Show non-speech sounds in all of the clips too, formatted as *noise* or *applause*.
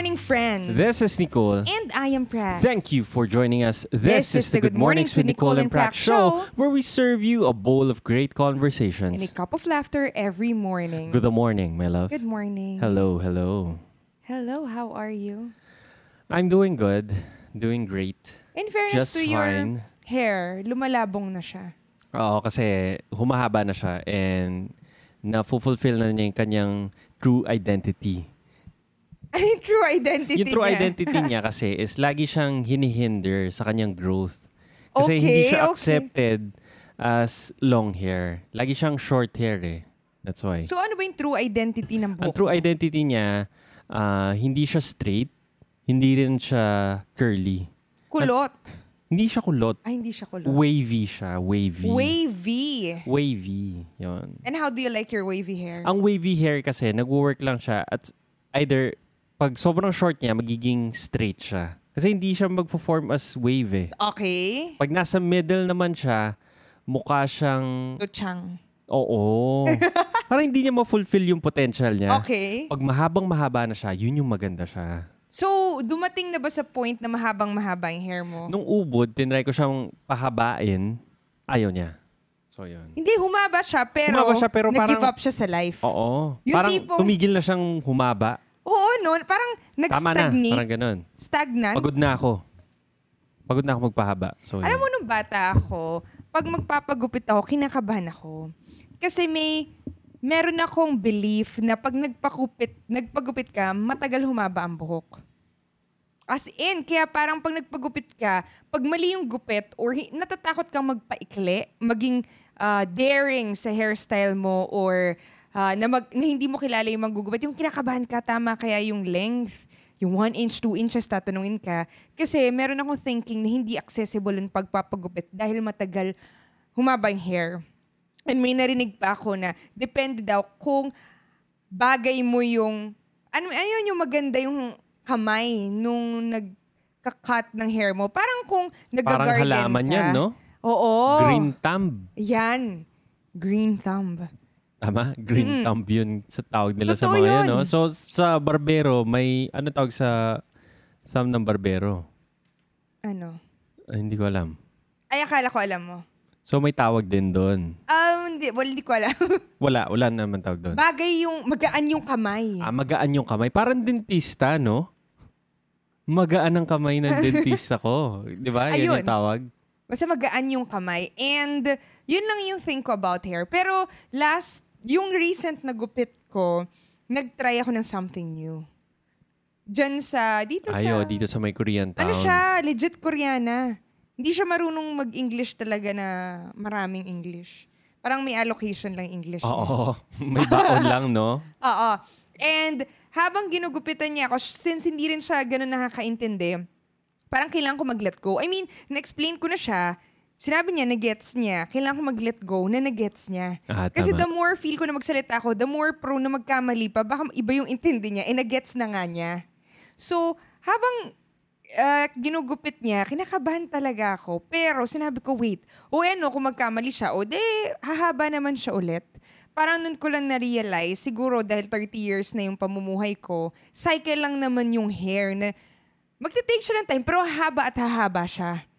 morning, friends. This is Nicole. And I am Prax. Thank you for joining us. This, is, the Good Mornings with Nicole and Prax show, where we serve you a bowl of great And a conversations. cup of laughter every morning. Good morning, my love. Good morning. Hello, hello. Hello, how are you? I'm doing good. Doing great. In fairness Just to your fine. hair, lumalabong na siya. Oo, kasi humahaba na siya and na-fulfill na niya yung kanyang true identity. *laughs* Ano yung true identity yung true niya? identity niya *laughs* kasi is lagi siyang hinihinder sa kanyang growth. Kasi Okay, hindi siya okay. accepted as long hair. Lagi siyang short hair eh. That's why. So ano ba yung true identity ng buhok? Ang true identity niya, ah, hindi siya straight, hindi rin siya curly. Kulot. Hindi siya kulot. Ay, hindi siya kulot. Wavy siya. Wavy. Wavy. Wavy. Yun. And how do you like your wavy hair? Ang wavy hair kasi, nag-work lang siya at either pag sobrang short niya, magiging straight siya. Kasi hindi siya mag-form as wave eh. Okay. Pag nasa middle naman siya, mukha siyang, Tuchang. oo. *laughs* Parang hindi niya ma-fulfill yung potential niya. Okay. Pag mahabang mahaba na siya, yun yung maganda siya. So, dumating na ba sa point na mahabang mahaba yung hair mo? Nung ubod, tinry ko siyang pahabain, ayaw niya. So, yun. Hindi, humaba siya, pero, Humaba siya, pero nag-give parang- up siya sa life. Oo. Yung parang tipong- tumigil na siyang humaba. Oo, no? Parang Tama na. nag-stagnate. Parang ganun. Stagnant. Pagod na ako. Pagod na ako magpahaba. So, Alam mo, nung bata ako, pag magpapagupit ako, kinakabahan ako. Kasi may, meron akong belief na pag nagpakupit, nagpagupit ka, matagal humaba ang buhok. As in, kaya parang pag nagpagupit ka, pag mali yung gupit or hi- natatakot kang magpaikli, maging ah, daring sa hairstyle mo or ah, na, mag, na hindi mo kilala yung magugupit, yung kinakabahan ka, tama kaya yung length, yung 1 inch, 2 inches, tatanungin ka. Kasi meron akong thinking na hindi accessible yung pagpapagupit dahil matagal humaba yung hair. And may narinig pa ako na depende daw kung bagay mo yung ano ayun yung maganda yung kamay nung nagka-cut ng hair mo. Parang kung Parang nag-garden halaman ka. yan, no? Oo. Green thumb. Yan. Green thumb. Tama? Green thumb yun sa tawag nila sa Totoo mga yan, yun. no? So, sa barbero, may ano tawag sa thumb ng barbero? Ano? Ay, hindi ko alam. Ay, akala ko alam mo. So, may tawag din doon. Um, hindi, well, hindi ko alam. *laughs* Wala, wala naman tawag doon. Bagay yung, magaan yung kamay. Ah, magaan yung kamay. Parang dentista, no? Magaan ang kamay ng *laughs* dentista ko. Di ba? Yan Ayun. yung tawag. Basta magaan yung kamay. And yun lang yung think ko about hair. Pero last, yung recent na gupit ko, nag-try ako ng something new. Diyan sa, dito sa... Ayo, dito sa may Korean town. Ano siya? Legit Koreana. Hindi siya marunong mag-English talaga na maraming English. Parang may allocation lang English. Oo. *laughs* may baon lang, no? *laughs* Oo. And habang ginugupitan niya ako, since hindi rin siya ganun nakakaintindi, parang kailangan ko mag-let go. I mean, na-explain ko na siya, sinabi niya, na-gets niya. Kailangan ko mag-let go na na-gets niya. Ah, Kasi tama. the more feel ko na magsalita ako, the more prone na magkamali pa, baka iba yung intindi niya, eh na-gets na nga niya. So, habang uh, ginugupit niya, kinakabahan talaga ako. Pero sinabi ko, wait, o ano, kung magkamali siya, o de, hahaba naman siya ulit. Parang nun ko lang na-realize, siguro dahil 30 years na yung pamumuhay ko, cycle lang naman yung hair na magte-take siya ng time, pero hahaba at hahaba siya.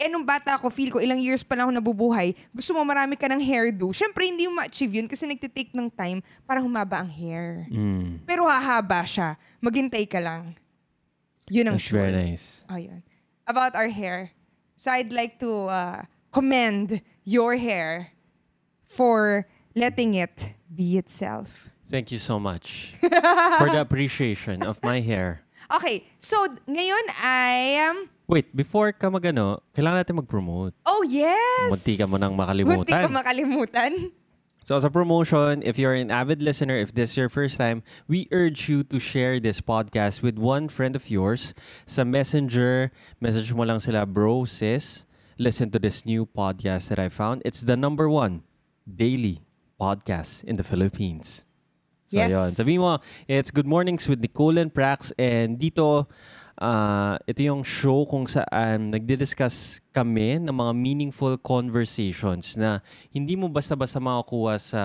Eh, nung bata ako, feel ko, ilang years pa lang ako nabubuhay, gusto mo marami ka ng hairdo. Siyempre, hindi mo ma-achieve yun kasi nagte-take ng time para humaba ang hair. Mm. Pero hahaba siya. Maghintay ka lang. Yun ang That's sure. very nice. Ayun. About our hair. So I'd like to uh, commend your hair for letting it be itself. Thank you so much *laughs* for the appreciation of my hair. Okay, so ngayon I am... Wait, before ka magano, kailangan natin mag-promote. oh yes! Munti ka mo nang makalimutan. Munti ka makalimutan. So as a promotion, if you're an avid listener, if this is your first time, we urge you to share this podcast with one friend of yours. Sa Messenger, message mo lang sila, bro, sis, listen to this new podcast that I found. It's the number one daily podcast in the Philippines. So Yes. yun. Sabi mo, it's Good Mornings with Nicole and Prax. And dito, ah, ito yung show kung saan nagdi-discuss kami ng mga meaningful conversations na hindi mo basta-basta makakuha sa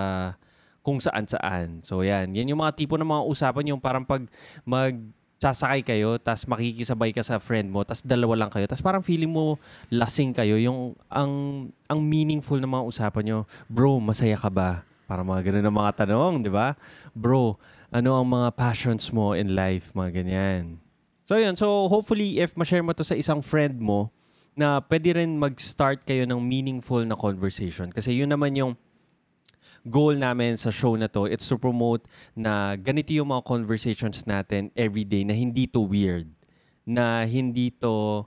kung saan-saan. So yan, yan yung mga tipo ng mga usapan yung parang pag mag sasakay kayo, tas makikisabay ka sa friend mo, tas dalawa lang kayo, tas parang feeling mo lasing kayo, yung ang ang meaningful na mga usapan nyo, bro, masaya ka ba? Para mga ganun ang mga tanong, di ba? Bro, ano ang mga passions mo in life? Mga ganyan. So yun, so hopefully if ma-share mo to sa isang friend mo, na pwede rin mag-start kayo ng meaningful na conversation. Kasi yun naman yung goal namin sa show na to, it's to promote na ganito yung mga conversations natin every day na hindi to weird, na hindi to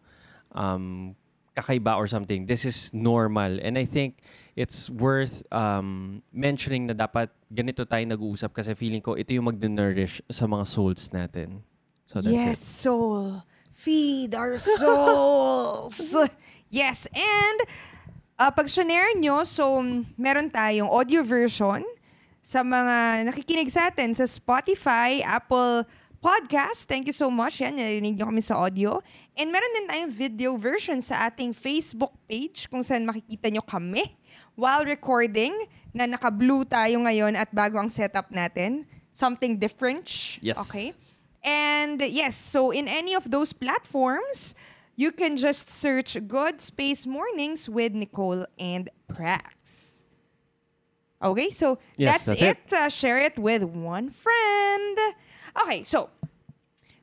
um, kakaiba or something. This is normal. And I think it's worth um, mentioning na dapat ganito tayo nag-uusap kasi feeling ko ito yung mag-nourish sa mga souls natin. So that's yes, it. soul. Feed our souls. *laughs* yes, and uh, pag share nyo, so meron tayong audio version sa mga nakikinig sa atin sa Spotify, Apple Podcast. Thank you so much. Yan, narinig nyo kami sa audio. And meron din tayong video version sa ating Facebook page kung saan makikita nyo kami while recording na naka-blue tayo ngayon at bago ang setup natin. Something different. Yes. Okay. And yes, so in any of those platforms, you can just search Good Space Mornings with Nicole and Prax. Okay, so Yes, that's, that's it. it. Uh, share it with one friend. Okay, so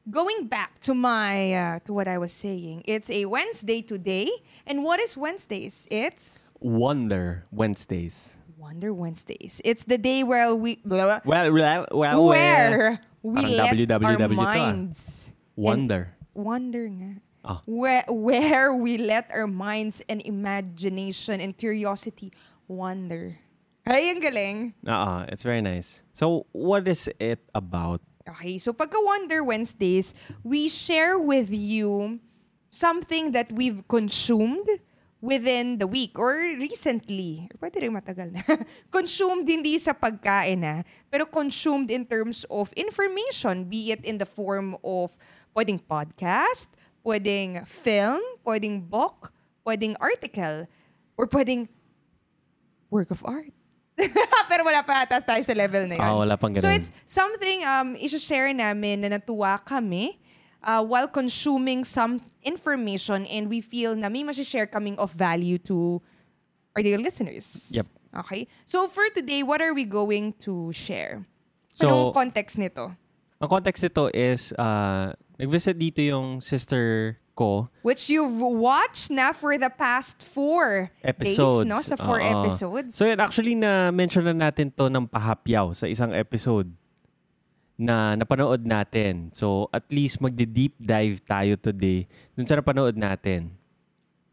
going back to my uh, to what I was saying, it's a Wednesday today, and what is Wednesdays? It's Wonder Wednesdays. Wonder Wednesdays. It's the day where we Well, well, well, where we Parang let WWW our to, ah. minds Wonder. and wonder nga. Ah. Where, where we let our minds and imagination and curiosity wander. Ay, ang galing. Uh, it's very nice. So, what is it about? Okay, so pagka Wonder Wednesdays, we share with you something that we've consumed within the week or recently. Pwede rin matagal na. *laughs* consumed hindi sa pagkain na, pero consumed in terms of information, be it in the form of pwedeng podcast, pwedeng film, pwedeng book, pwedeng article, or pwedeng work of art. *laughs* pero wala pa atas tayo sa level na yun. Ah, wala pang So ganun. it's something um i-share namin na natuwa kami uh, while consuming some information and we feel na may share kaming of value to our dear listeners. Yep. Okay? So for today, what are we going to share? So- Anong context nito? Ang context nito is, uh, nag-visit dito yung sister ko. Which you've watched na for the past four Episodes. days, no? Sa four Oo. episodes. So yun, actually na-mention na natin to ng pahapyaw sa isang episode na napanood natin. So at least magde-deep dive tayo today dun sa napanood natin.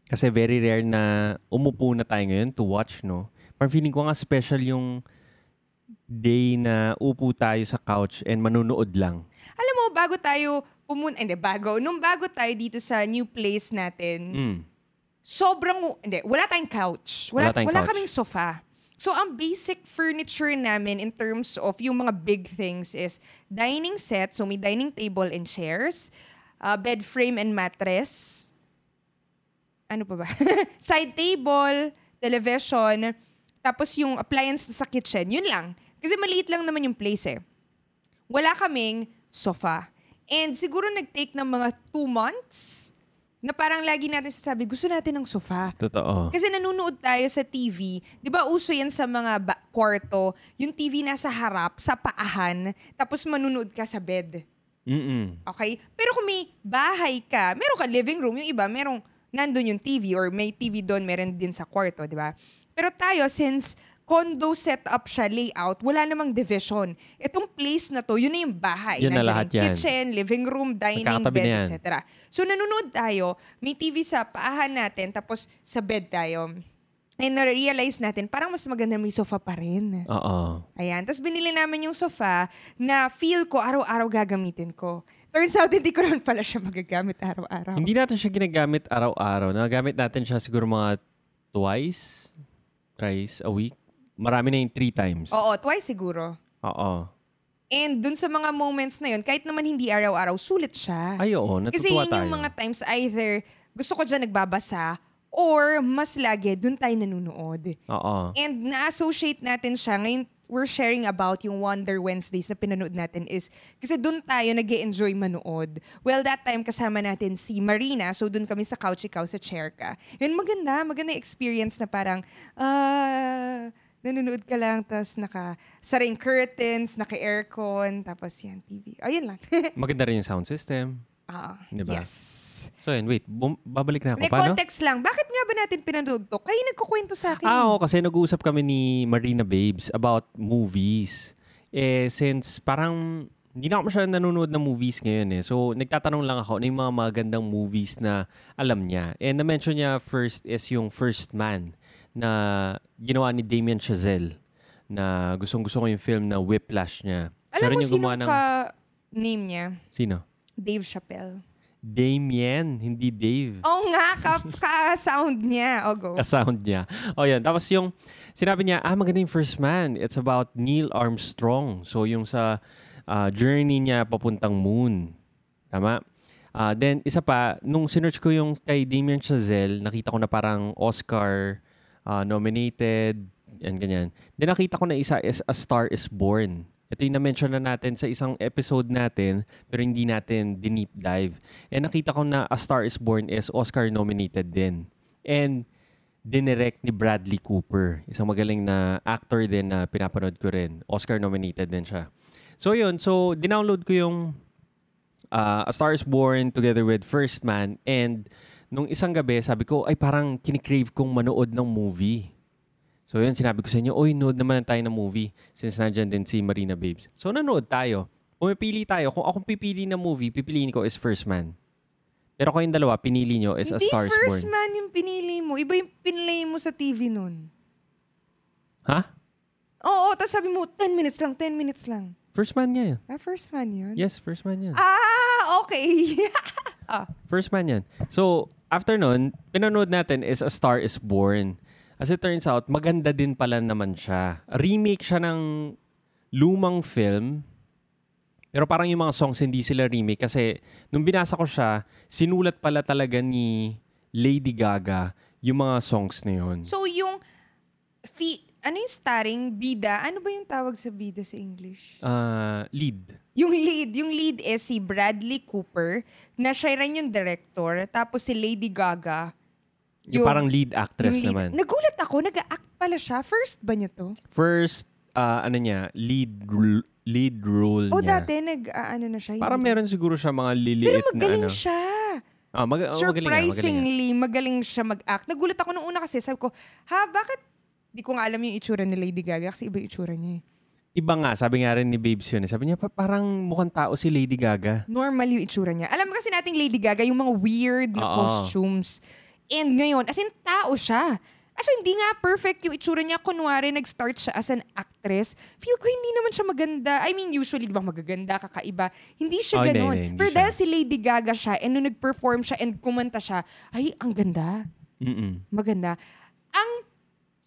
Kasi very rare na umupo na tayo ngayon to watch, no? Parang feeling ko nga special yung day na upo tayo sa couch and manunood lang. Alam mo, bago tayo pumunta, hindi, bago, nung bago tayo dito sa new place natin, Mm. sobrang, hindi, wala tayong couch. Wala, Wala tayong wala couch. kaming sofa. So, ang basic furniture namin in terms of yung mga big things is dining set, so may dining table and chairs, uh, bed frame and mattress, ano pa ba? *laughs* Side table, television, tapos yung appliance sa kitchen, yun lang. Kasi maliit lang naman yung place eh. Wala kaming sofa. And siguro nag-take ng mga two months na parang lagi natin sasabi, gusto natin ng sofa. Totoo. Kasi nanonood tayo sa TV, 'di ba uso 'yan sa mga ba- kwarto, yung TV nasa harap, sa paahan, tapos manunood ka sa bed. Mm-mm. Okay? Pero kung may bahay ka, meron ka living room, yung iba merong nandun yung TV or may TV doon, meron din sa kwarto, 'di ba? Pero tayo since condo setup siya layout, wala namang division. Itong place na to, yun na yung bahay. Yun na lahat yung yan. kitchen, living room, dining, Magkakatabi bed, na yan. etc. So nanonood tayo, may TV sa paahan natin, tapos sa bed tayo. And na-realize natin, parang mas maganda may sofa pa rin. Oo. Ayan. Tapos binili namin yung sofa na feel ko araw-araw gagamitin ko. Turns out, hindi ko rin pala siya magagamit araw-araw. Hindi natin siya ginagamit araw-araw. Nagamit natin siya siguro mga twice, thrice a week. Marami na yung three times. Oo, twice siguro. Oo. And dun sa mga moments na yun, kahit naman hindi araw-araw, sulit siya. Ay, oo. Natutuwa Kasi yun tayo. yung mga times either gusto ko dyan nagbabasa or mas lagi dun tayo nanunood. Oo. And na-associate natin siya ngayon we're sharing about yung Wonder Wednesdays na pinanood natin is kasi doon tayo nag enjoy manood. Well, that time kasama natin si Marina. So doon kami sa couch ikaw sa chair ka. Yun maganda. Maganda yung experience na parang ah nanonood ka lang tapos naka saring curtains, naka aircon, tapos yan TV. Ayun lang. *laughs* Maganda rin yung sound system. Ah, Diba? Yes. So yun, wait. Bum- babalik na ako. May Paano? context lang. Bakit nga ba natin pinanood to? Kayo nagkukwento sa akin. Ah, oo, kasi nag-uusap kami ni Marina Babes about movies. Eh, since parang hindi na ako masyadong nanonood ng movies ngayon eh. So, nagtatanong lang ako ano yung mga magandang movies na alam niya. And na-mention niya first is yung First Man na ginawa ni Damien Chazelle na gustong-gusto ko yung film na Whiplash niya. Siya Alam mo rin yung sino gumawa ng... ka-name niya? Sino? Dave Chappelle. Damien, hindi Dave. Oo nga, ka- *laughs* ka-sound niya. O, go. ka-sound niya. O yan. Tapos yung, sinabi niya, ah, maganda yung First Man. It's about Neil Armstrong. So yung sa ah, journey niya papuntang moon. Tama? Ah, then, isa pa, nung sinearch ko yung kay Damien Chazelle, nakita ko na parang Oscar ah, nominated, yan ganyan. Then nakita ko na isa is A Star is Born. Ito yung na-mention na natin sa isang episode natin, pero hindi natin deep dive. And nakita ko na A Star is Born is Oscar nominated din. And dinirect ni Bradley Cooper. Isang magaling na actor din na pinapanood ko rin. Oscar nominated din siya. So yun, so dinownload ko yung uh, A Star is Born together with First Man and nung isang gabi sabi ko ay parang kinikrave kong manood ng movie. So yun, sinabi ko sa inyo, oy, nood naman tayo ng movie since nandyan din si Marina Babes. So nanood tayo. Pumipili tayo. Kung akong pipili ng movie, pipiliin ko is First Man. Pero kayong dalawa, pinili nyo is A Hindi Star is first Born. man yung pinili mo. Iba yung pinlay mo sa TV nun. Ha? Oo, tapos sabi mo, 10 minutes lang, 10 minutes lang. First Man niya yun. Ah, first man yun? Yes, First Man yan. Ah, okay. ah, *laughs* First Man yan. So, after nun, pinanood natin is A Star is Born. As it turns out, maganda din pala naman siya. Remake siya ng lumang film. Pero parang yung mga songs hindi sila remake kasi nung binasa ko siya, sinulat pala talaga ni Lady Gaga yung mga songs na yun. so yung, fi- ano yung starring? Bida? Ano ba yung tawag sa bida sa English? Ah, lead. Yung lead, yung lead is si Bradley Cooper, na siya rin yung director, tapos si Lady Gaga. Yung, parang lead actress yung lead. naman. Nagulat ako, nag-act pala siya. First ba niya to? First, ah, ano niya, lead lead role O niya. dati nag, ah, ano na siya? Parang meron siguro siya mga Pero liliit na magaling ano. siya. Ah, mag- oh, magaling nga, magaling. Surprisingly, magaling, siya mag-act. Nagulat ako nung una kasi, sabi ko, ha, bakit? Di ko nga alam yung itsura ni Lady Gaga kasi iba yung itsura niya eh. Iba nga, sabi nga rin ni Babes yun. eh. Sabi niya, "Pa- parang mukhang tao si Lady Gaga. Normal yung itsura niya. Alam mo kasi nating Lady Gaga, yung mga weird na Oo. costumes. And ngayon, as in, tao siya. As in, hindi nga perfect yung itsura niya. Kunwari, nag-start siya as an actress. Feel ko hindi naman siya maganda. I mean, usually, di ba magaganda, kakaiba. Hindi siya Oh, hindi, ganon. hindi, hindi Pero siya. dahil si Lady Gaga siya, and nung nag-perform siya and kumanta siya, ay, ang ganda. Mm-mm. Maganda. Ang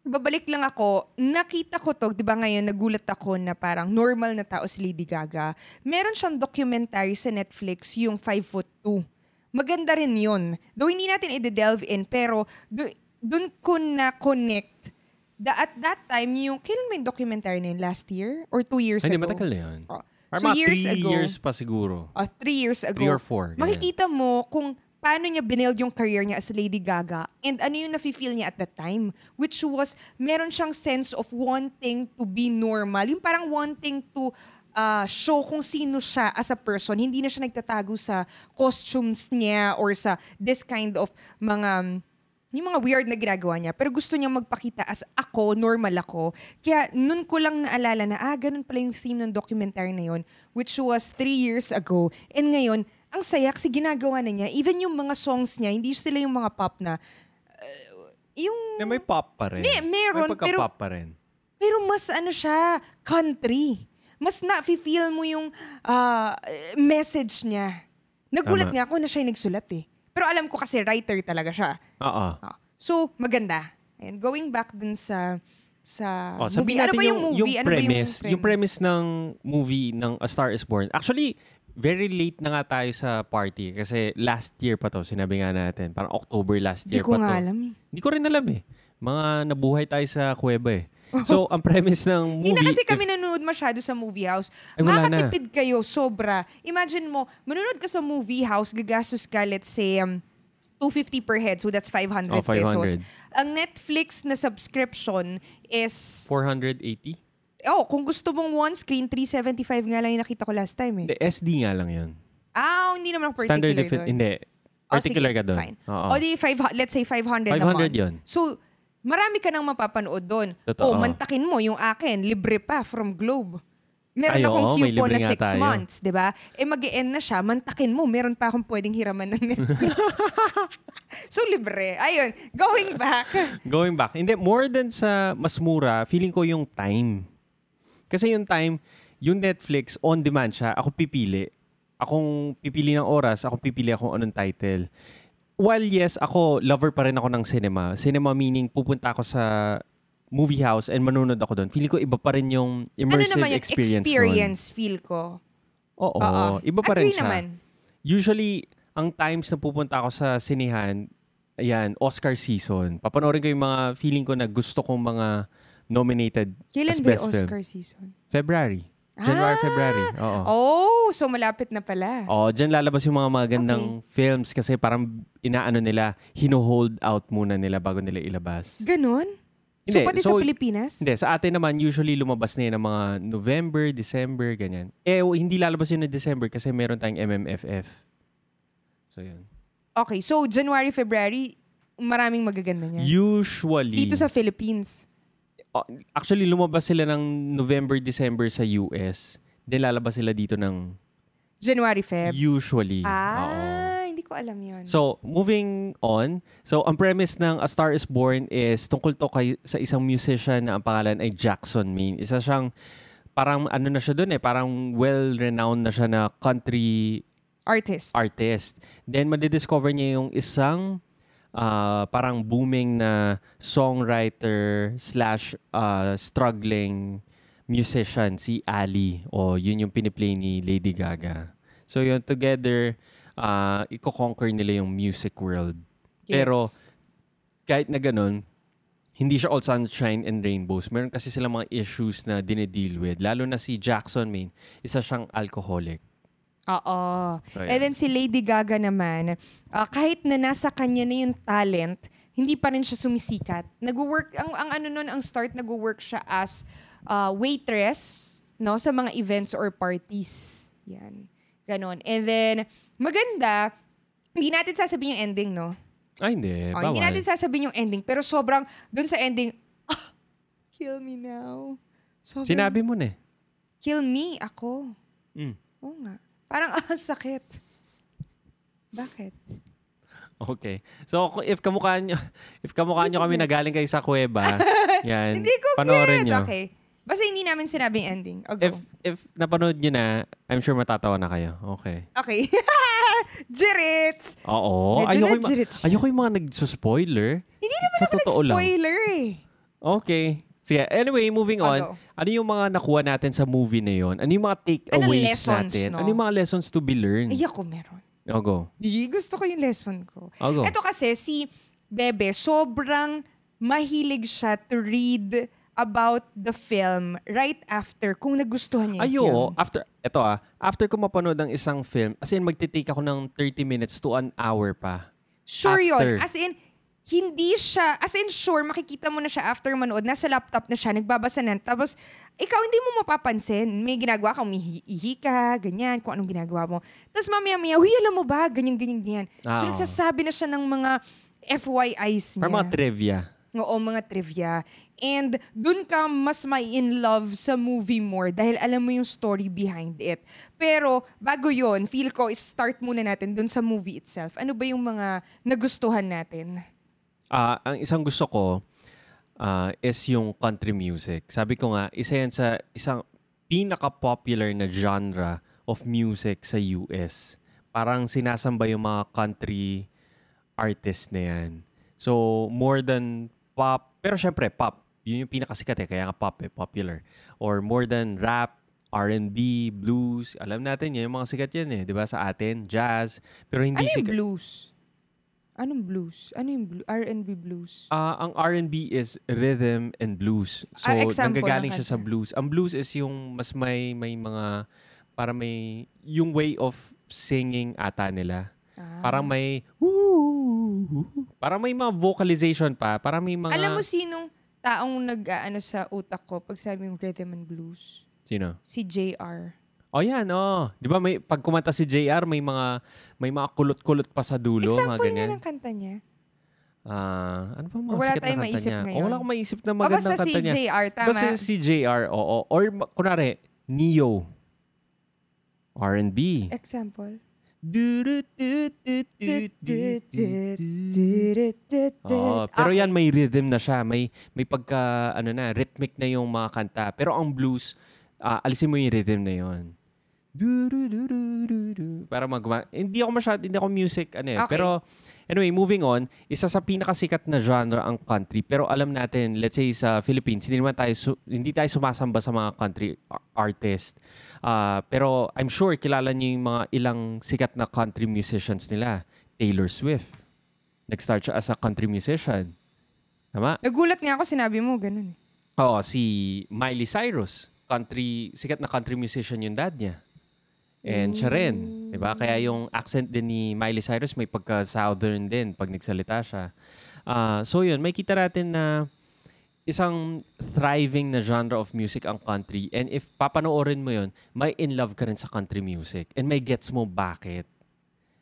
babalik lang ako, nakita ko to, 'di ba ngayon nagulat ako na parang normal na tao si Lady Gaga. Meron siyang documentary sa Netflix, yung 5 foot 2. Maganda rin 'yun. Though hindi natin i-delve in, pero do, dun ko na connect da, at that time, yung, kailan may documentary na yun? Last year? Or two years Ay, Hindi, ago? matagal na yun. Oh. Parang So mga years three ago, years pa siguro. uh, three years ago, Three or four, ganyan. makikita mo kung paano niya binuild yung career niya as Lady Gaga and ano yung nafe-feel niya at that time. Which was, meron siyang sense of wanting to be normal. Yung parang wanting to uh, show kung sino siya as a person. Hindi na siya nagtatago sa costumes niya or sa this kind of mga yung mga weird na ginagawa niya. Pero gusto niya magpakita as ako, normal ako. Kaya nun ko lang naalala na, ah, ganun pala yung theme ng documentary na yun, which was three years ago. And ngayon, ang saya kasi ginagawa na niya. Even yung mga songs niya, hindi sila yung mga pop na, uh, yung, Yeah, may pop pa rin. May- meron, May pagka-pop pa rin. pero mas ano siya, country. Mas na-feel mo yung ah, message niya. Nagulat Tama. nga ako na siya yung nagsulat eh. Pero alam ko kasi writer talaga siya. Oo. Ah, So, maganda. And going back dun sa sa Oh, movie. Ano ba yung, movie? Yung ano premise, ba yung premise ng movie ng A Star is Born. Actually, very late na nga tayo sa party kasi last year pa to, sinabi nga natin. Parang October last Hindi year ko pa nga to. alam eh. Hindi ko rin alam eh. Mga nabuhay tayo sa kuweba eh. So, *laughs* ang premise ng movie... Hindi na kasi if- kami nanonood masyado sa movie house. Ay, wala na. Makakatipid kayo, sobra. Imagine mo, manonood ka sa movie house, gagastos ka, let's say, um, 250 per head. So that's 500 Oh, 500. pesos. Ang Netflix na subscription is, 480? Oh, kung gusto mong one screen, 375 nga lang yung nakita ko last time eh. Hindi, SD nga lang yun. Ah, hindi naman ako particular Standard different. doon. Hindi. Oh, Particular sige, ka doon. Fine. Oo. O di, five, let's say 500, a 500 month. yun. So, marami ka nang mapapanood doon. Totoo. O, mantakin mo yung akin, libre pa from Globe. Meron Ay, akong oo, may coupon libre na nga 6 tayo. months, di ba? Eh, mag end na siya, mantakin mo, meron pa akong pwedeng hiraman ng Netflix. *laughs* so, libre. Ayun, going back. *laughs* Going back. Hindi, more than sa mas mura, feeling ko yung time. Kasi yung time, yung Netflix, on demand siya, ako pipili. Akong pipili ng oras, ako pipili akong anong title. While yes, ako, lover pa rin ako ng cinema. Cinema meaning, pupunta ako sa movie house and manunod ako doon. Feeling ko iba pa rin yung ano immersive naman yung experience, experience, feel ko. nun. Oo, Oo. iba pa rin Agree siya. naman. Usually, ang times na pupunta ako sa sinihan, ayan, Oscar season. Papanoorin ko yung mga feeling ko na gusto kong mga nominated Kailan as ba best film. Oscar season? February. January, Ah! February. Oo. Oh, so malapit na pala. Oo, dyan lalabas yung mga magandang films kasi parang inaano nila, hino-hold out muna nila bago nila ilabas. Ganon? So, Hindi, pati so- sa Pilipinas? Hindi, sa atin naman, usually lumabas na yun ng mga November, December, ganyan. Eh, hindi lalabas yun ng December kasi meron tayong MMFF. So, yun. Okay, so January, February, maraming magaganda niya. Usually. Dito sa Philippines. Actually, lumabas sila ng November, December sa US. Then lalabas sila dito ng January, Feb. usually. Oo. Ah, hindi ko alam yun. So, moving on. So, ang premise ng A Star is Born is tungkol to kay, sa isang musician na ang pangalan ay Jackson Maine. Isa siyang, parang ano na siya dun eh, parang well-renowned na siya na country Artist. artist. Then, madidiscover niya yung isang ah, parang booming na songwriter slash ah, struggling musician, si Ali. O yun yung piniplay ni Lady Gaga. So yun, together, uh, i-conquer nila yung music world. Pero, Yes. kahit na ganun, hindi siya all sunshine and rainbows. Meron kasi sila mga issues na dinedeal with. Lalo na si Jackson Maine, isa siyang alcoholic. Oo. So, And then si Lady Gaga naman, ah, kahit na nasa kanya na yung talent, hindi pa rin siya sumisikat. Nag-work, ang, ang ano nun, ang start, nag-work siya as ah, waitress no, sa mga events or parties. Yan. Ganon. And then, maganda, hindi natin sasabihin yung ending, no? Ay, hindi. Oh, hindi natin sasabihin yung ending, pero sobrang, dun sa ending, *laughs* ah, kill me now. Sobrang, Sinabi mo na eh. kill me, ako. Mm. Oo nga. Parang, *laughs* ah, sakit. Bakit? Okay. So, if kamukha nyo, *laughs* if kamukha nyo kami na galing kayo sa kuweba, *laughs* yan, Hindi ko panoorin gets. nyo. Okay. Basta hindi namin sinabing ending. O, go. If, if napanood nyo na, I'm sure matatawa na kayo. Okay. okay. Jirits! Oo. Medyo Ayoko yung, na-jirit siya. ayoko yung mga nag-spoiler. Hindi naman Sa ako totoo lang. nag-spoiler eh. Okay. Sige, anyway, moving on. go. Ano yung mga nakuha natin sa movie na yon? Ano yung mga takeaways lessons, natin? no? Ano yung mga lessons to be learned? Ay, ako meron. I'll go. Di, gusto ko yung lesson ko. I'll go. Ito kasi, si Bebe, sobrang mahilig siya to read about the film right after kung nagustuhan niya Ayo, yung film. after, eto ah, after ko mapanood ng isang film, as in magtitake ako ng 30 minutes to an hour pa. Sure After. yun. As in, hindi siya, as in sure, makikita mo na siya after manood, nasa laptop na siya, nagbabasa na. Tapos, ikaw hindi mo mapapansin. May ginagawa ka, umihi ka, ganyan, kung anong ginagawa mo. Tapos mamaya-maya, huy, alam mo ba, ganyan, ganyan, ganyan. Ah, so, oo. nagsasabi na siya ng mga FYIs niya. Para mga trivia. Oo, mga trivia. And dun ka mas may in love sa movie more dahil alam mo yung story behind it. Pero bago yon feel ko, start muna natin dun sa movie itself. Ano ba yung mga nagustuhan natin? Ah, ang isang gusto ko ah, is yung country music. Sabi ko nga, isa yan sa isang pinaka-popular na genre of music sa US. Parang sinasamba yung mga country artist na yan. So, more than pop, pero syempre pop, yun yung pinakasikat eh, kaya nga pop eh, popular. Or more than rap, R&B, blues, alam natin yan, yung mga sikat yan eh, di ba? Sa atin, jazz, pero hindi Ano yung sikat. blues? Anong blues? Ano yung blue? R&B blues? Ah, ang R&B is rhythm and blues. So, Ah, example nanggagaling ng siya sa kanta. blues. Ang blues is yung mas may may mga para may yung way of singing ata nila. Ah. Parang may woo, parang may mga vocalization pa, parang may mga Alam mo sinong taong nag-ano sa utak ko pag sabi yung rhythm and blues? sino? Si JR. Oh, yan, oh. 'Di ba may pag kumanta si JR, may mga may mga kulot-kulot pa sa dulo, mga Example ganyan. nga ng kanta niya. Ah, ano pa mga Wala sikat na kanta maisip niya? ngayon. Oh, wala akong maisip na O magandang basta kanta si niya. JR, tama. Basta si JR, oo. Or ma- kunwari, Neo. R&B. Example. Oo, pero yan may rhythm na siya. May may pagka ano na, rhythmic na yung mga kanta. Pero ang blues, ah, alisin mo yung rhythm na yon. Para magma Hindi ako masyad, hindi ako music ano eh. Okay. Pero anyway, moving on, isa sa pinakasikat na genre ang country. Pero alam natin, let's say sa Philippines, hindi naman tayo su- hindi tayo sumasamba sa mga country ar- artist. Ah, pero I'm sure kilala niyo yung mga ilang sikat na country musicians nila. Taylor Swift. Nag-start siya as a country musician. Tama? Nagulat nga ako, sinabi mo, ganun. eh. Oo, si Miley Cyrus. Country, sikat na country musician yung dad niya. And siya rin. Diba? Kaya yung accent din ni Miley Cyrus may pagka-southern din pag nagsalita siya. Ah, so yun, may kita natin na isang thriving na genre of music ang country. And if papanoorin mo yun, may in love ka rin sa country music. And may gets mo bakit.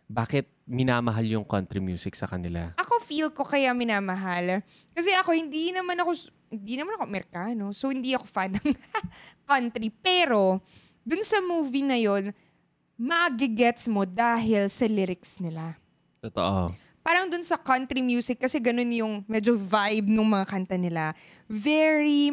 Bakit minamahal yung country music sa kanila. Ako feel ko kaya minamahal. Kasi ako, hindi naman ako, hindi naman ako Amerikano. So, hindi ako fan ng *laughs* country. Pero, dun sa movie na yon magigets mo dahil sa lyrics nila. Totoo. Parang dun sa country music, kasi ganun yung medyo vibe ng mga kanta nila. Very,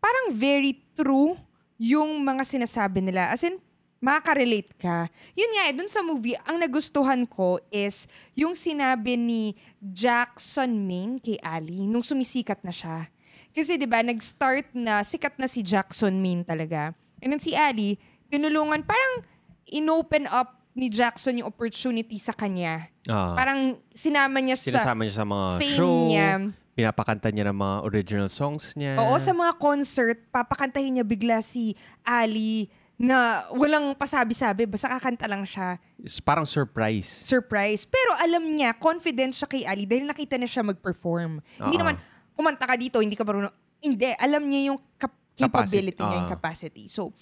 parang very true yung mga sinasabi nila. As in, makaka-relate ka. Yun nga eh, dun sa movie, ang nagustuhan ko is yung sinabi ni Jackson Maine kay Ali nung sumisikat na siya. Kasi 'di ba nag-start na sikat na si Jackson Maine talaga. And then si Ali, tinulungan, parang inopen up ni Jackson yung opportunity sa kanya. Ah. Parang sinama niya sa Sinasama niya sa mga fame show. niya. Pinapakanta niya ng mga original songs niya. Oo, sa mga concert, papakantahin niya bigla si Ali na walang pasabi-sabi, basta kakanta lang siya. It's parang surprise. Surprise. Pero alam niya, confident siya kay Ali dahil nakita niya siya mag-perform. Hindi Oo. naman, kumanta ka dito, hindi ka marunong. Hindi, alam niya yung cap- capability Capacity. niya, yung capacity. So,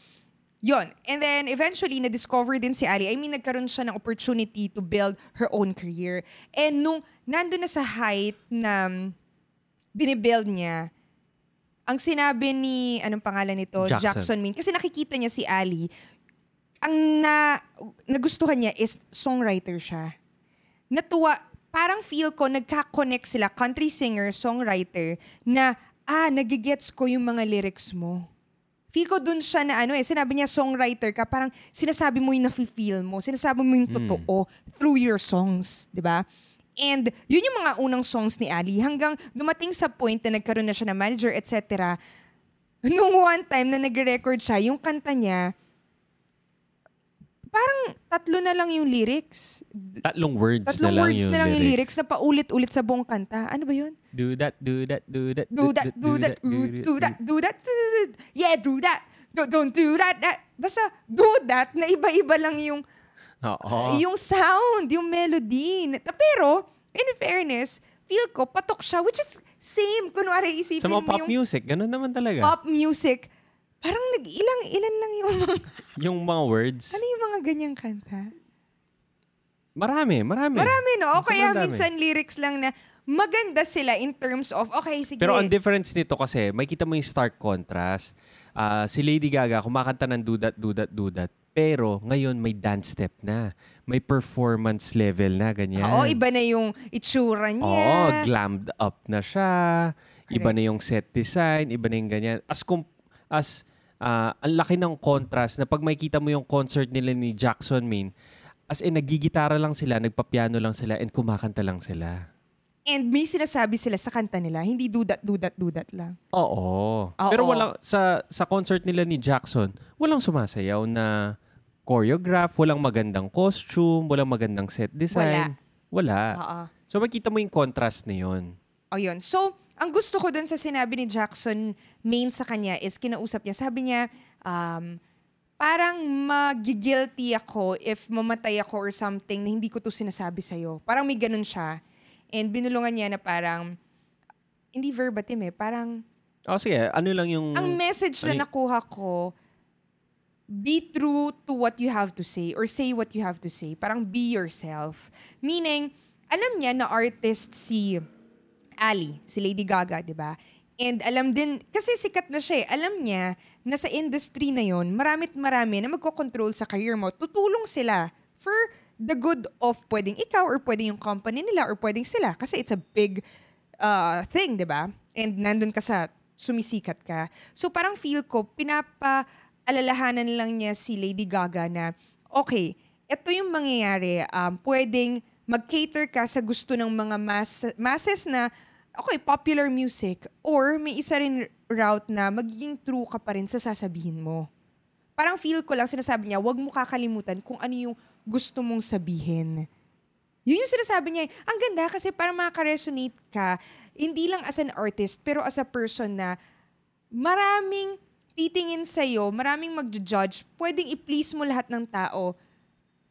yon And then, eventually, na-discover din si Ali. I mean, nagkaroon siya ng opportunity to build her own career. And nung nandun na sa height na mm, binibuild niya, ang sinabi ni, anong pangalan nito? Jackson. Jackson Min. Kasi nakikita niya si Ali, ang na, nagustuhan niya is songwriter siya. Natuwa, parang feel ko nagka-connect sila, country singer, songwriter, na, ah, nagigets ko yung mga lyrics mo. Feel ko dun siya na ano eh, sinabi niya songwriter ka, parang sinasabi mo yung nafe-feel mo, sinasabi mo yung totoo through your songs, di ba? And yun yung mga unang songs ni Ali hanggang dumating sa point na nagkaroon na siya ng manager, etc. Nung one time na nagre-record siya, yung kanta niya, parang tatlo na lang yung lyrics. Tatlong words Tatlong na lang words yung na lang yung lyrics. lyrics na paulit-ulit sa buong kanta. Ano ba yun? Do that, do that, do that, Do that, do that, do do that, do that, yeah, do that. Don't, don't do that, that. Basta do that na iba-iba lang yung Oo. yung sound, yung melody. Pero, in fairness, feel ko, patok siya, which is same. Kunwari, isipin Sa mga mo pop yung music, ganun naman talaga. pop music. Parang nag-ilang, ilan lang yung mga, *laughs* Yung mga words. ano yung mga ganyang kanta? Marami, marami. Marami, no? O kaya dami. minsan lyrics lang na maganda sila in terms of, okay, sige. Pero ang difference nito kasi, may kita mo yung stark contrast. Ah, si Lady Gaga, kumakanta ng do that, do that, do that. Pero ngayon may dance step na. May performance level na, ganyan. Oo, iba na yung itsura Oo, niya. glammed up na siya. Iba Correct. na yung set design, iba na yung ganyan. As kum- as ah, ang laki ng contrast na pag makita mo yung concert nila ni Jackson Maine, as in nagigitara lang sila, nagpapiano lang sila, and kumakanta lang sila. And may sinasabi sila sa kanta nila, hindi do that, do that, do that lang. Oo. Oo. Pero walang sa sa concert nila ni Jackson, walang sumasayaw na choreograph, walang magandang costume, walang magandang set design. Wala. Oo. So makita mo yung contrast na yun. O yun. So, ang gusto ko dun sa sinabi ni Jackson Maine sa kanya is kinausap niya. Sabi niya, um, parang magigilty ako if mamatay ako or something na hindi ko to sinasabi sa'yo. Parang may ganun siya. And binulungan niya na parang, hindi verbatim eh, parang, O sige, ano lang yung... ang message ano na nakuha ko, be true to what you have to say or say what you have to say. Parang be yourself. Meaning, alam niya na artist si Ali, si Lady Gaga, di ba? And alam din, kasi sikat na siya eh, alam niya na sa industry na yon maramit marami na magkocontrol sa career mo. Tutulong sila for the good of pwedeng ikaw or pwedeng yung company nila or pwedeng sila. Kasi it's a big uh, thing, di ba? And nandun ka sa sumisikat ka. So parang feel ko, pinapa-alalahanan lang niya si Lady Gaga na, okay, ito yung mangyayari, um, pwedeng mag-cater ka sa gusto ng mga mass- masses na, okay, popular music, or may isa rin route na magiging true ka pa rin sa sasabihin mo. Parang feel ko lang, sinasabi niya, wag mo kakalimutan kung ano yung gusto mong sabihin. Yun yung sinasabi niya. eh. Ang ganda kasi parang makaka-resonate ka, hindi lang as an artist, pero as a person na maraming titingin sa'yo, maraming mag-judge, pwedeng i-please mo lahat ng tao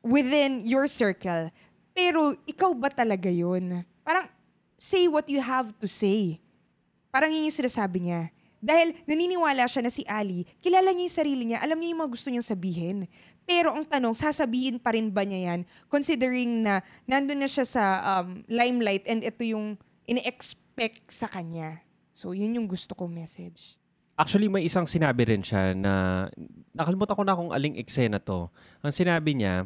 within your circle. Pero ikaw ba talaga yun? Parang say what you have to say. Parang yun yung sinasabi niya. Dahil naniniwala siya na si Ali, kilala niya yung sarili niya, alam niya yung mga gusto niyang sabihin. Pero ang tanong, sasabihin pa rin ba niya yan? Considering na nandun na siya sa um, limelight and ito yung ini-expect sa kanya. So, yun yung gusto kong message. Actually, may isang sinabi rin siya na nakalimutan ko na kung aling eksena to. Ang sinabi niya,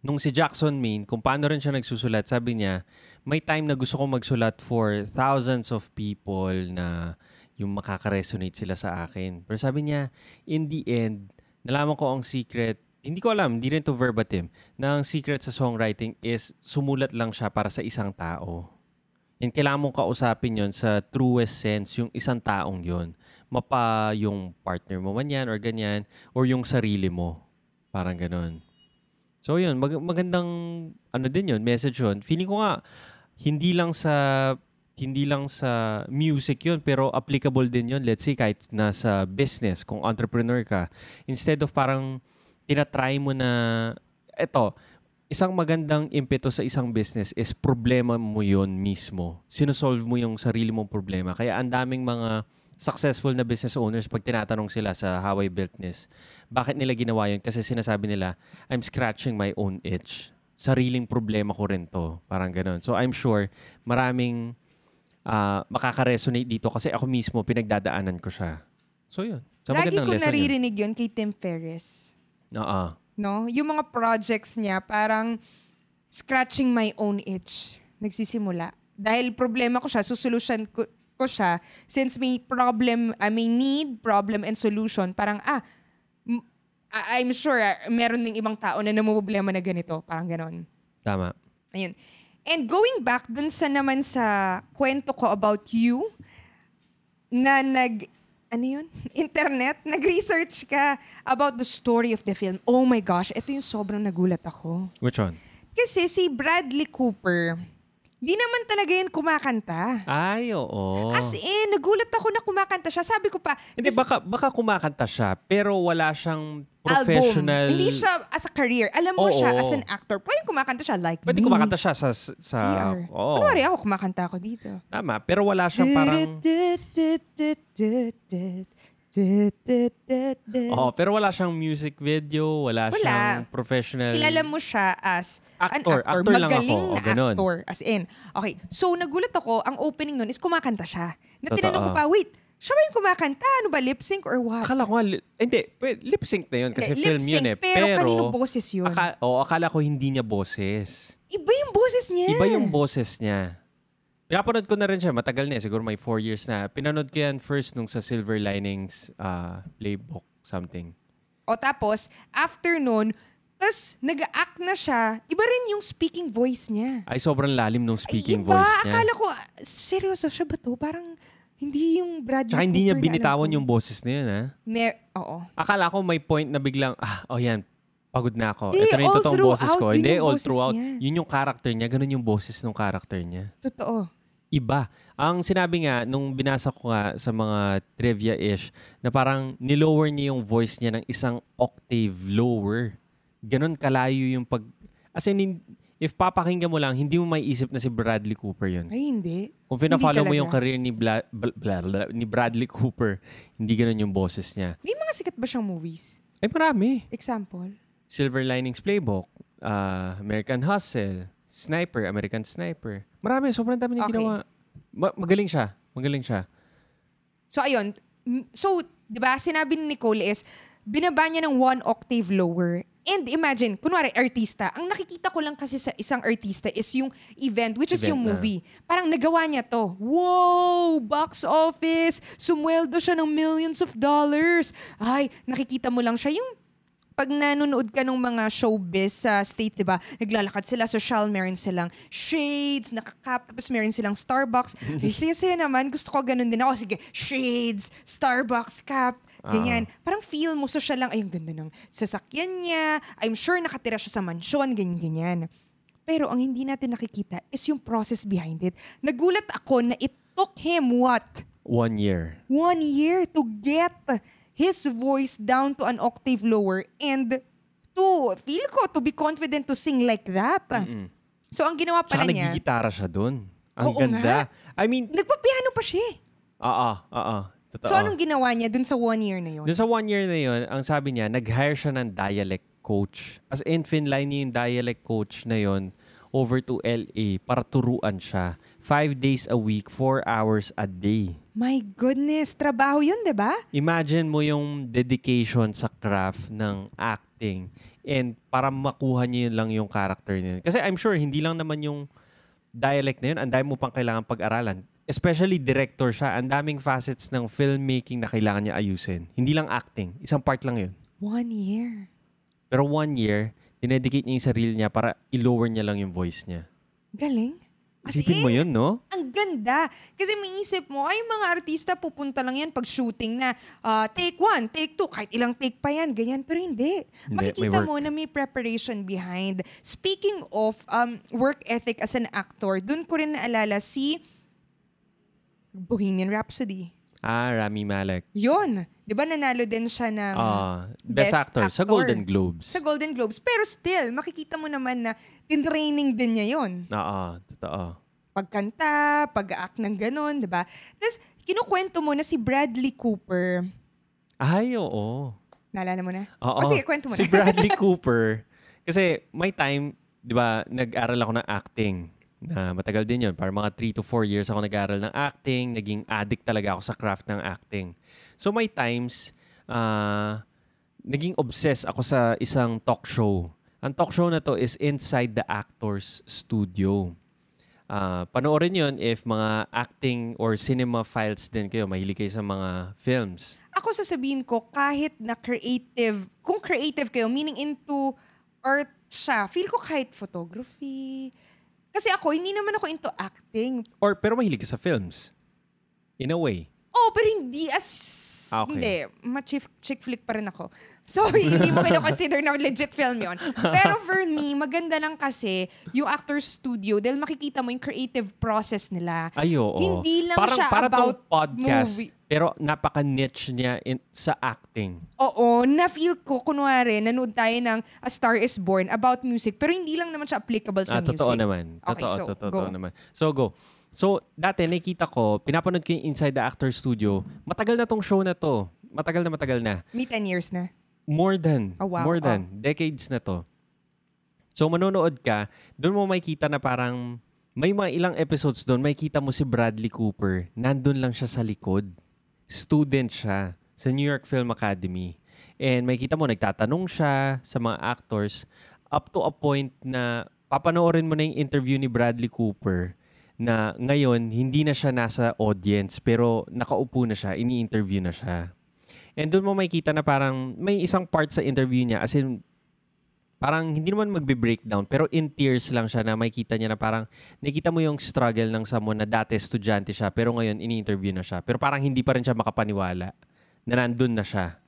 nung si Jackson Maine, kung paano rin siya nagsusulat, sabi niya, may time na gusto kong magsulat for thousands of people na yung makaka-resonate sila sa akin. Pero sabi niya, in the end, nalaman ko ang secret, hindi ko alam, hindi rin to verbatim, na ang secret sa songwriting is sumulat lang siya para sa isang tao. And kailangan mong kausapin yon sa truest sense, yung isang taong yon Mapa yung partner mo man yan or ganyan, or yung sarili mo. Parang ganon. So yun, mag- magandang ano din yun, message yun. Feeling ko nga, hindi lang sa hindi lang sa music yun, pero applicable din yun. Let's say kahit nasa business, kung entrepreneur ka, instead of parang tinatry mo na, eto, isang magandang impeto sa isang business is problema mo yun mismo. Sinusolve mo yung sarili mong problema. Kaya ang daming mga successful na business owners, pag tinatanong sila sa how I built this, bakit nila ginawa yun? Kasi sinasabi nila, I'm scratching my own itch. Sariling problema ko rin to. Parang ganun. So I'm sure maraming ah, makaka-resonate dito kasi ako mismo pinagdadaanan ko siya. So yun. So Lagi magandang ko lesson yun. naririnig yun kay Tim Ferriss. Oo. No? Yung mga projects niya, parang scratching my own itch. Nagsisimula. Dahil problema ko siya, susolution ko, ko siya. Since may problem, I may need, problem, and solution, parang, ah, m- I'm sure, ah, meron ding ibang tao na namumblema na ganito. Parang ganon. Tama. Ayun. And going back dun sa naman sa kwento ko about you, na nag, ano yun? *laughs* Internet, nag-research ka about the story of the film. Oh my gosh, ito yung sobrang nagulat ako. Which one? Kasi si Bradley Cooper, di naman talaga yun kumakanta. Ay, oo. As in, nagulat ako na kumakanta siya. Sabi ko pa, Hindi, this baka, baka kumakanta siya, pero wala siyang album, professional... hindi siya as a career. Alam mo Oo. siya as an actor. Pwede kumakanta siya like Pwede me. kumakanta siya sa... sa CR. Oo. Kunwari ako, kumakanta ako dito. Tama, pero wala siyang parang... Oo, pero wala siyang music video, wala, Wala. siyang professional... Kilala mo siya as Actor. an actor. Actor lang Magaling ako. O, na ganun. actor. As in. Okay. So, nagulat ako, ang opening nun is kumakanta siya. Na tinanong ko pa, wait, siya ba yung kumakanta? Ano ba, lip sync or what? Akala ko nga, li- hindi, pwede- lip sync na yun kasi Eh, film yun eh. pero kanino boses yun? Aka, oh, akala ko hindi niya boses. Iba yung boses niya. Iba yung boses niya. Pinapanood ko na rin siya, matagal na eh, siguro may four years na. Pinanood ko yan first nung sa Silver Linings uh, playbook something. O tapos, after nun, tas nag-act na siya, iba rin yung speaking voice niya. Ay, sobrang lalim nung speaking iba, voice niya. akala ko, ah, seryoso siya ba to? Parang, hindi yung Bradley Tsaka hindi niya Cooper na alam binitawan ko. yung boses na yun, ha? Ne- Oo. Akala ko may point na biglang, ah, oh yan, pagod na ako. Eh, Ito na yung all totoong boses ko. throughout, yun Hindi, yung all boses throughout. niya. Yun yung character niya. Ganun yung boses ng character niya. Totoo. Iba. Ang sinabi nga, nung binasa ko nga sa mga trivia-ish, na parang nilower niya yung voice niya ng isang octave lower. Ganon kalayo yung pag... As in, if papakinggan mo lang, hindi mo may isip na si Bradley Cooper yun. Ay, hindi. Kung pina-follow mo yung career ni, Bla, Bla- Bla- Bla- ni Bradley Cooper, hindi ganon yung boses niya. May mga sikat ba siyang movies? Ay, marami. Example? Silver Linings Playbook, ah, American Hustle, Sniper, American Sniper. Marami, sobrang dami niya Okay. ginawa. Ma- magaling siya. Magaling siya. So, ayun. M- So, di ba, sinabi ni Nicole is, binaba niya ng one octave lower. And imagine, kunwari, artista. Ang nakikita ko lang kasi sa isang artista is yung event, which is Event yung na. movie. Parang nagawa niya to. Wow! Box office! Sumweldo siya ng millions of dollars. Ay, nakikita mo lang siya. Yung pag nanonood ka ng mga showbiz sa state, di ba, naglalakad sila, social, meron silang shades, nakakap, tapos meron silang Starbucks. *laughs* Saya naman, gusto ko ganun din ako. Sige, shades, Starbucks cap, ganyan. Parang feel mo, social lang, ay, ang ganda ng sasakyan niya. I'm sure nakatira siya sa mansyon, ganyan-ganyan. Pero ang hindi natin nakikita is yung process behind it. Nagulat ako na it took him what? One year. one year to get his voice down to an octave lower and to feel ko to be confident to sing like that. So ang ginawa pala niya, nagigitara siya doon. Ang Oo ganda. I mean, nagpapiano pa siya. eh. oo, oo. Totoo. So anong ginawa niya dun sa one year na yun? Doon sa one year na yun, ang sabi niya, nag-hire siya ng dialect coach. As in, finline niya yung dialect coach na yun over to LA para turuan siya. Five days a week, four hours a day. My goodness, trabaho yun, di ba? Imagine mo yung dedication sa craft ng acting and para makuha yun lang yung character niya. Kasi I'm sure hindi lang naman yung dialect na yun, ang dami mo pang kailangan pag-aralan. Especially director siya, ang daming facets ng filmmaking na kailangan niya ayusin. Hindi lang acting, isang part lang yun. One year. Pero one year, dinedicate niya yung sarili niya para i-lower niya lang yung voice niya. Galing. As Isipin mo yun, no? Ang ganda. Kasi may isip mo, ay mga artista pupunta lang yan pag shooting na ah, take one, take two, kahit ilang take pa yan, ganyan. Pero hindi. Hindi, Makikita mo na may preparation behind. Speaking of um, work ethic as an actor, dun ko rin naalala si Bohemian Rhapsody. Ah, Rami Malek. Yun. Di ba nanalo din siya ng Ah, best, actor, sa Golden Globes. Sa Golden Globes. Pero still, makikita mo naman na tinraining din niya yon Oo, totoo. pagkanta, pag-act ng ganun, di ba? Tapos, kinukwento mo na si Bradley Cooper. Ay, oo. Naalala mo na? Oo. O sige, kwento mo si na. Bradley *laughs* Cooper. Kasi may time, di ba, nag-aral ako ng acting. Na matagal din yun. Para mga 3 to 4 years ako nag-aral ng acting. Naging addict talaga ako sa craft ng acting. So may times, ah, naging obsessed ako sa isang talk show. Ang talk show na to is Inside the Actors Studio. Ah, panoorin yun if mga acting or cinema files din kayo. Mahilig kayo sa mga films. Ako sasabihin ko, kahit na creative, kung creative kayo, meaning into art siya, feel ko kahit photography. Kasi ako, hindi naman ako into acting. Or pero mahilig ka sa films. In a way. Oh, pero hindi as... Ah, okay. Hindi. Ma-chick chick flick pa rin ako. *laughs* So, hindi mo kino-consider na legit film yon. Pero for me, maganda lang kasi yung actor's studio dahil makikita mo yung creative process nila. Ay, oo. Hindi lang Parang, siya para about podcast, movie. pero napaka-niche niya in, sa acting. Oo, na-feel ko, kunwari, nanood tayo ng A Star is Born about music, pero hindi lang naman siya applicable sa Ah, music. totoo naman. Okay, Totoo, so, totoo, go. totoo naman. So, go. So, dati nakita ko, pinapanood ko yung Inside the Actor Studio. Matagal na tong show na to. Matagal na matagal na. May 10 years na. More than. Oh, wow. More than. Decades na to. So, manonood ka, doon mo makikita na parang may mga ilang episodes doon, makikita mo si Bradley Cooper. Nandun lang siya sa likod. Student siya sa New York Film Academy. And makikita mo, nagtatanong siya sa mga actors up to a point na papanoorin mo na yung interview ni Bradley Cooper na ngayon, hindi na siya nasa audience pero nakaupo na siya, ini-interview na siya. And doon mo makikita na parang may isang part sa interview niya as in parang hindi naman magbe-breakdown pero in tears lang siya na makikita niya na parang nakita mo yung struggle ng someone na dati estudyante siya pero ngayon ini-interview na siya. Pero parang hindi pa rin siya makapaniwala na nandun na siya.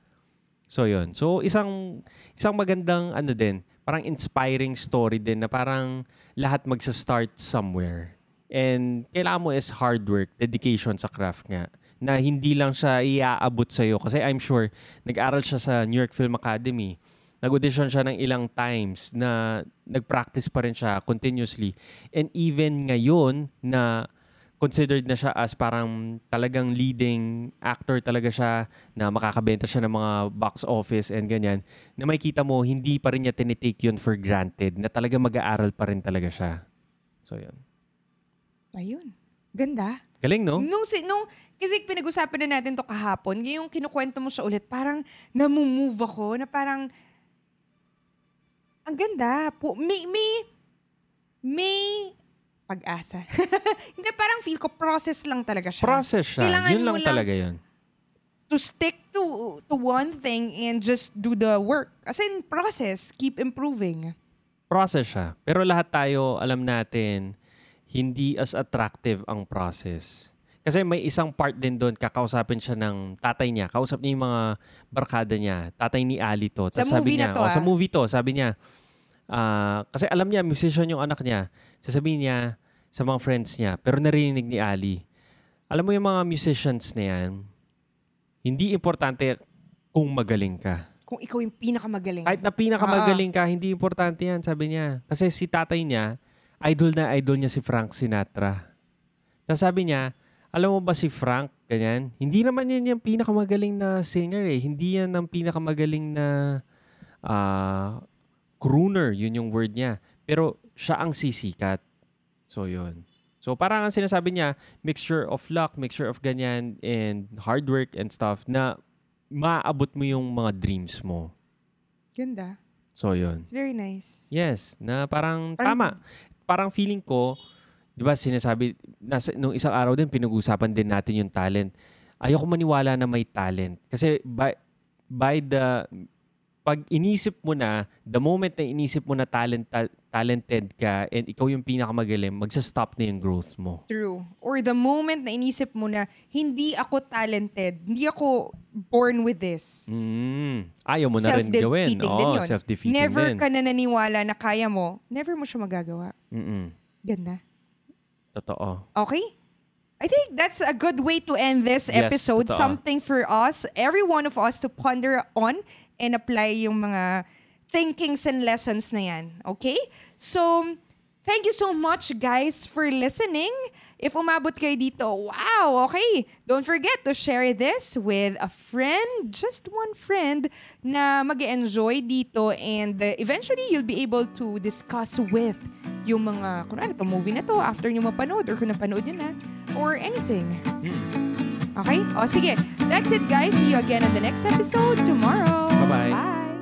So yun. So isang isang magandang ano din, parang inspiring story din na parang lahat magsa-start somewhere. And kailangan mo is hard work, dedication sa craft nga na hindi lang siya iaabot sa iyo kasi I'm sure nag-aral siya sa New York Film Academy. Nag-audition siya ng ilang times na nag-practice pa rin siya continuously. And even ngayon na considered na siya as parang talagang leading actor talaga siya na makakabenta siya ng mga box office and ganyan, na makikita mo, hindi pa rin niya tinitake yun for granted, na talaga mag-aaral pa rin talaga siya. So, yun. Ayun. Ganda. Galing, no? Nung, si, nung, kasi pinag-usapan na natin to kahapon, yung kinukwento mo siya ulit, parang namumove ako, na parang, ang ganda. Po, may, may, may pag-asa. *laughs* Hindi, parang feel ko process lang talaga siya. Process siya. Kailangan yun lang lang- talaga yun. to stick to to one thing and just do the work. As in, process, keep improving. Process siya. Pero lahat tayo, alam natin, hindi as attractive ang process. Kasi may isang part din doon, kakausapin siya ng tatay niya. Kausap niya yung mga barkada niya. Tatay ni Ali to. Sa Tas sabi movie na niya, to, oh, ah. Sa movie to, sabi niya, ah, kasi alam niya, musician yung anak niya. Sasabihin niya sa mga friends niya, pero narinig ni Ali. Alam mo yung mga musicians na yan, hindi importante kung magaling ka. Kung ikaw yung pinakamagaling. Kahit na pinakamagaling ka, hindi importante yan, sabi niya. Kasi si tatay niya, idol na idol niya si Frank Sinatra. Tapos sabi niya, alam mo ba si Frank, ganyan? Hindi naman yan yung pinakamagaling na singer eh. Hindi yan ang pinakamagaling na ah, crooner, yun yung word niya. Pero siya ang sisikat. So yun. So parang ang sinasabi niya, mixture of luck, mixture of ganyan, and hard work and stuff na maabot mo yung mga dreams mo. Ganda. So yun. It's very nice. Yes, na parang, Parang- tama. Parang feeling ko, 'di ba, sinasabi nasa nung isang araw din pinag-usapan din natin yung talent. Ayoko maniwala na may talent kasi by by the pag inisip mo na, the moment na inisip mo na talent, ta- talented ka and ikaw yung pinakamagaling, magsa-stop na yung growth mo. True. Or the moment na inisip mo na, hindi ako talented, hindi ako born with this. Mm. Ayaw mo na rin gawin. Din Oo, yun. self-defeating Never din. ka na naniwala na kaya mo, never mo siya magagawa. Mm-mm. Ganda. Totoo. Okay? I think that's a good way to end this Yes, episode. totoo. Something for us, every one of us to ponder on and apply yung mga thinkings and lessons na yan. Okay? So, thank you so much guys for listening. If umabot kayo dito, wow, okay. Don't forget to share this with a friend, just one friend na mag enjoy dito and uh, eventually you'll be able to discuss with yung mga, kunwari, ito movie na to after nyo mapanood or kung napanood nyo na or anything. Okay? O sige, that's it guys. See you again on the next episode tomorrow. Bye-bye. Bye.